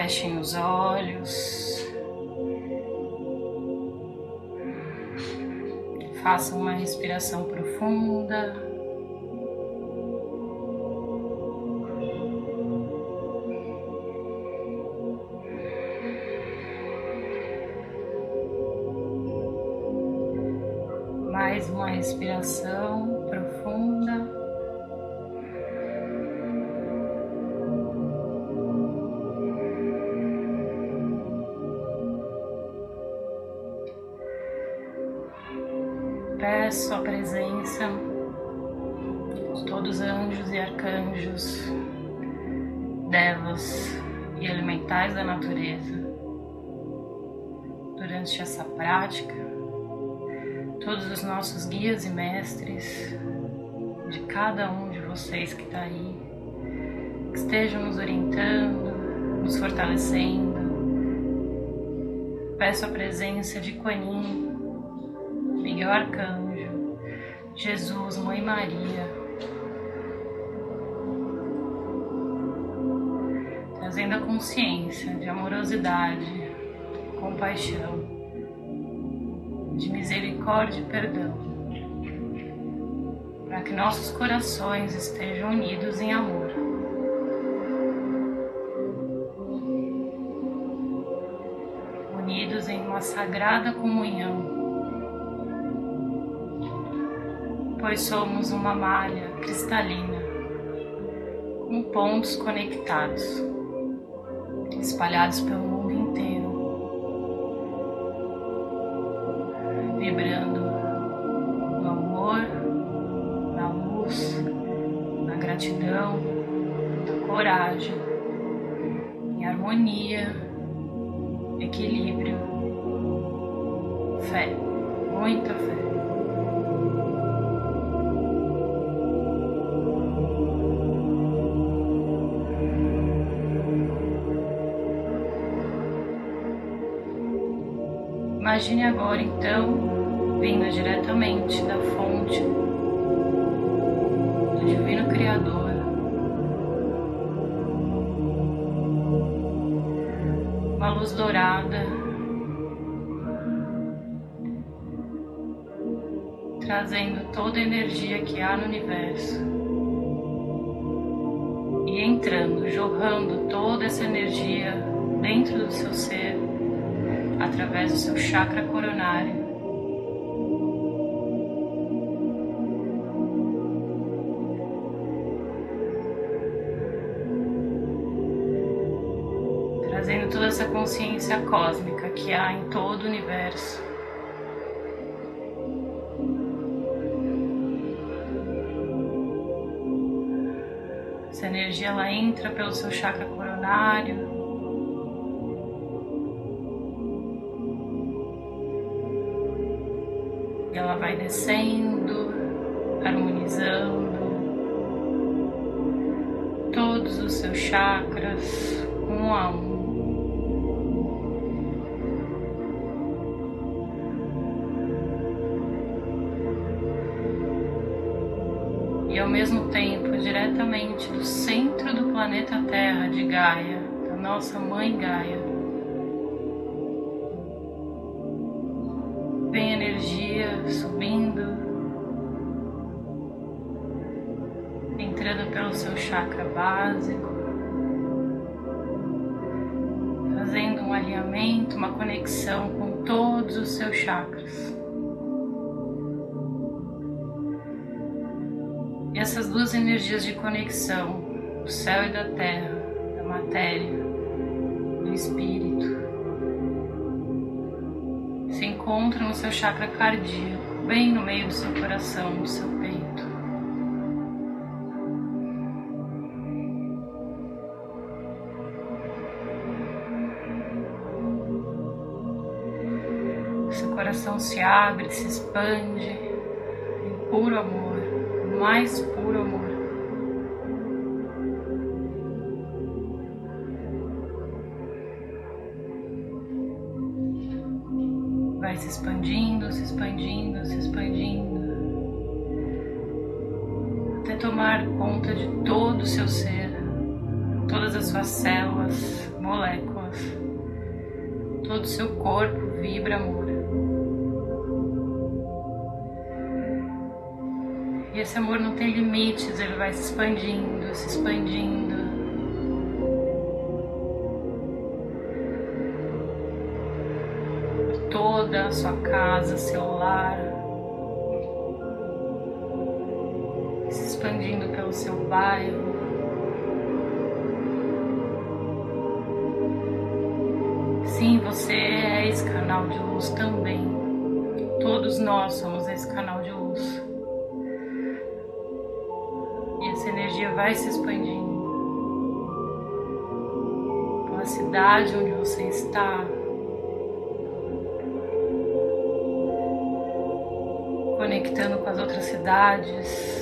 Fechem os olhos. Façam uma respiração profunda. Mais uma respiração profunda. Elementais da natureza. Durante essa prática, todos os nossos guias e mestres, de cada um de vocês que está aí, que estejam nos orientando, nos fortalecendo. Peço a presença de Quanin, Miguel Arcanjo, Jesus, Mãe Maria, trazendo a consciência de amorosidade, compaixão, de misericórdia e perdão, para que nossos corações estejam unidos em amor. Unidos em uma sagrada comunhão pois somos uma malha cristalina com pontos conectados, espalhados pelo mundo inteiro, vibrando no amor, na luz, na gratidão, na coragem, em harmonia, equilíbrio, fé, muita fé. Imagine agora então vindo diretamente da fonte do Divino Criador. Uma luz dourada trazendo toda a energia que há no universo e entrando, jorrando toda essa energia dentro do seu ser através do seu chakra coronário. Trazendo toda essa consciência cósmica que há em todo o universo. Essa energia ela entra pelo seu chakra coronário, ela vai descendo, harmonizando todos os seus chakras um a um. E ao mesmo tempo, diretamente do centro do planeta Terra de Gaia, da nossa mãe Gaia, energia subindo, entrando pelo seu chakra básico, fazendo um alinhamento, uma conexão com todos os seus chakras. E essas duas energias de conexão, do céu e da terra, da matéria, do espírito, encontra no seu chakra cardíaco, bem no meio do seu coração, do seu peito. Seu coração se abre, se expande em puro amor, mais puro amor. Se expandindo, se expandindo, se expandindo, até tomar conta de todo o seu ser, todas as as suas células, moléculas, todo o seu corpo vibra amor. E esse amor não tem limites, ele vai se expandindo, se expandindo. Toda a sua casa, seu lar, se expandindo pelo seu bairro. Sim, você é esse canal de luz também. Todos nós somos esse canal de luz. E essa energia vai se expandindo pela cidade onde você está. Outras cidades.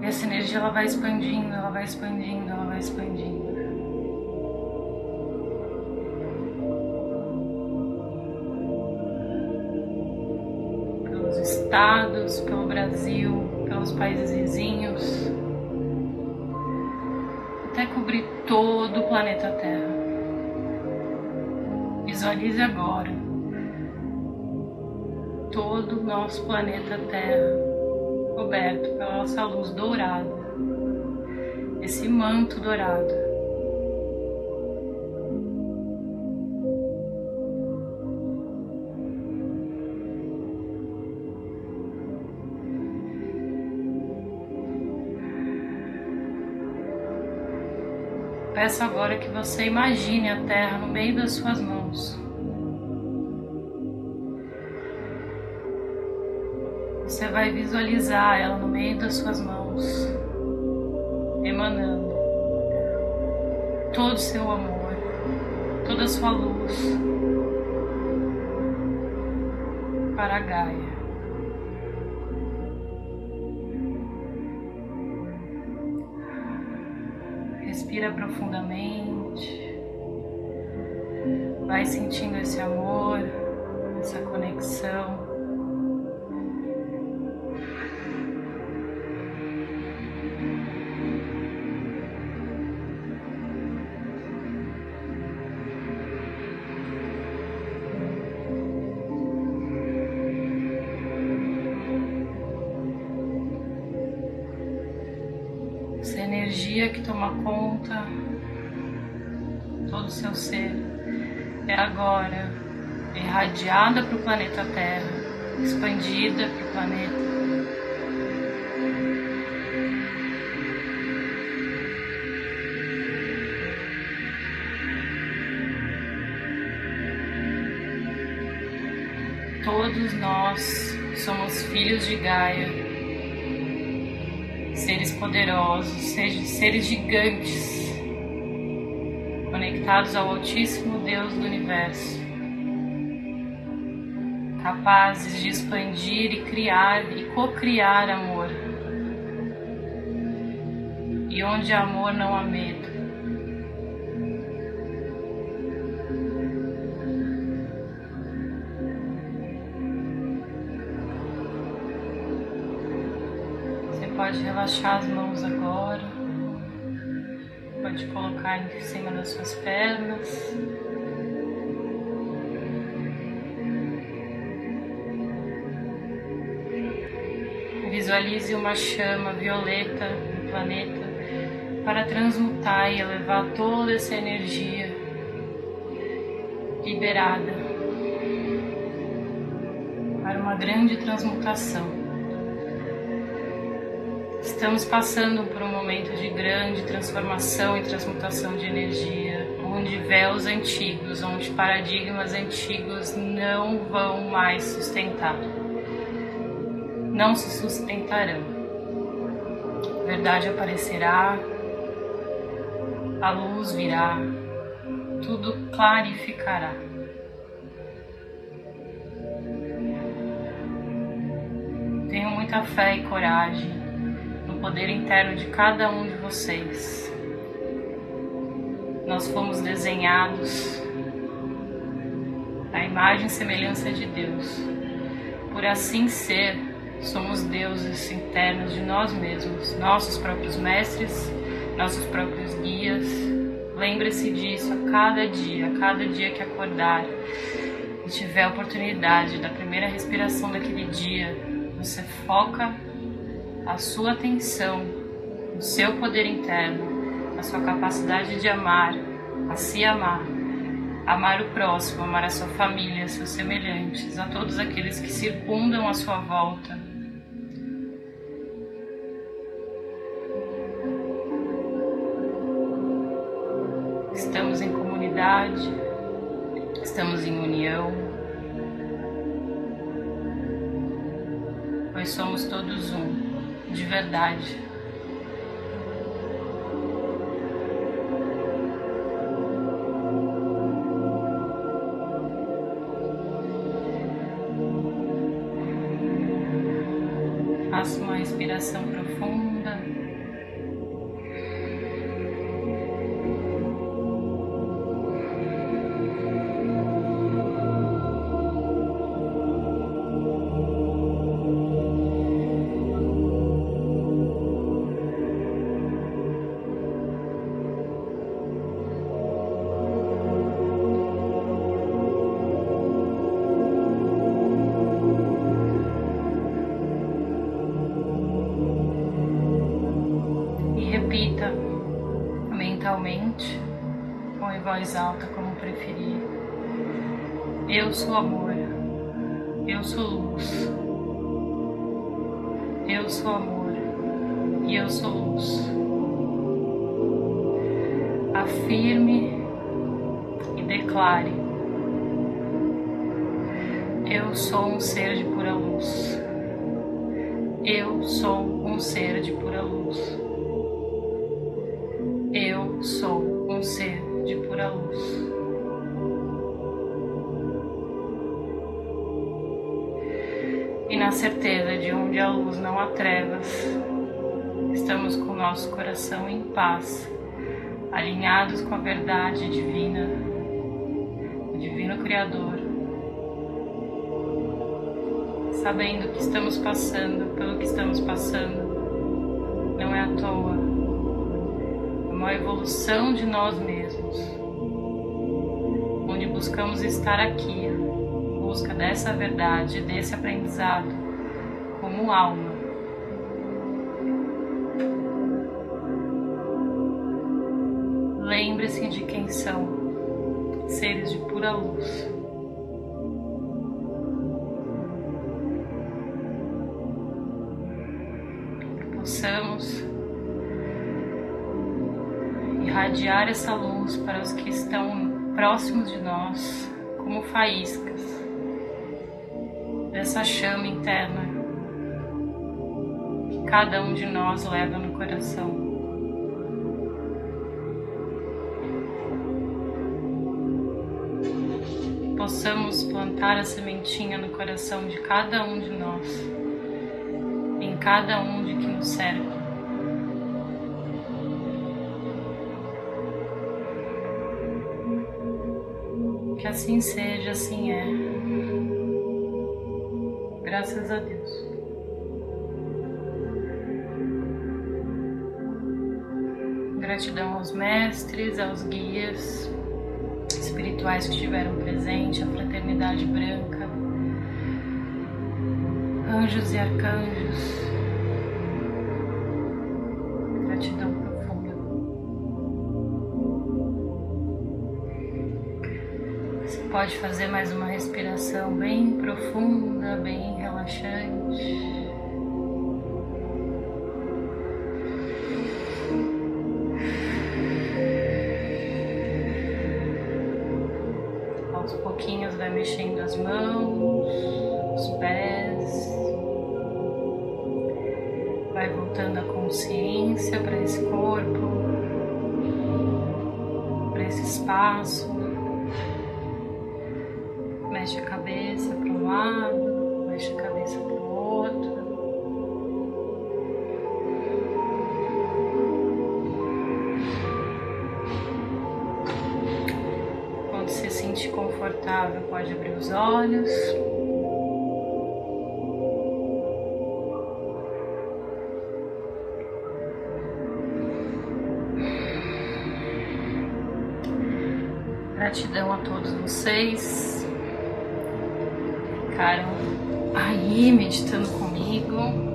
essa energia ela vai expandindo, ela vai expandindo, ela vai expandindo. Pelos estados, pelo Brasil, pelos países vizinhos, até cobrir todo o planeta Terra. Visualize agora todo o nosso planeta Terra coberto pela nossa luz dourada, esse manto dourado. Peço agora que você imagine a terra no meio das suas mãos. Você vai visualizar ela no meio das suas mãos, emanando todo o seu amor, toda a sua luz para a Gaia. Respira profundamente, vai sentindo esse amor, essa conexão. Expandida para o planeta. Todos nós somos filhos de Gaia seres poderosos, seres gigantes, conectados ao Altíssimo Deus do Universo, capazes de expandir e criar e co-criar amor. E onde há amor não há medo. pode relaxar as mãos agora. Pode colocar em cima das suas pernas. Visualize uma chama violeta no planeta para transmutar e elevar toda essa energia liberada para uma grande transmutação. Estamos passando por um momento de grande transformação e transmutação de energia, onde véus antigos, onde paradigmas antigos não vão mais sustentar, não se sustentarão. Verdade aparecerá, a luz virá, tudo clarificará. Tenho muita fé e coragem poder interno de cada um de vocês. Nós fomos desenhados à imagem e semelhança de Deus. Por assim ser, Somos deuses internos de nós mesmos, nossos próprios mestres, nossos próprios guias. Lembre-se disso a cada dia, a cada dia que acordar e tiver a oportunidade da primeira respiração daquele dia, você foca a sua atenção no seu poder interno, na sua capacidade de amar, a se amar, amar o próximo, amar a sua família, seus semelhantes, a todos aqueles que circundam a sua volta em comunidade, estamos em união, pois somos todos um, de verdade. Faça uma respiração profunda. Mentalmente ou em voz alta, como preferir. Eu sou amor, eu sou luz, eu sou amor e eu sou luz. Afirme e declare: Eu sou um ser de pura luz. Eu sou um ser de pura luz. Não há trevas, estamos com nosso coração em paz, alinhados com a verdade divina, o Divino Criador, sabendo que estamos passando pelo que estamos passando, não é à toa. Uma evolução de nós mesmos, onde buscamos estar aqui, busca dessa verdade, desse aprendizado, como alma. Possamos irradiar essa luz para os que estão próximos de nós, como faíscas dessa chama interna que cada um de nós leva no coração. possamos plantar a sementinha no coração de cada um de nós, cada um de que nos cerca. Que assim seja, assim é. Graças a Deus. Gratidão aos mestres, aos guias espirituais que estiveram presentes, a fraternidade branca, anjos e arcanjos. Pode fazer mais uma respiração bem profunda, bem relaxante. Aos pouquinhos vai mexendo as mãos, os pés, vai voltando a consciência para esse corpo, para esse espaço. Mexe a cabeça para um lado, mexe a cabeça para o outro. Quando se sentir confortável, pode abrir os olhos. Gratidão a todos vocês. Ficaram aí meditando comigo.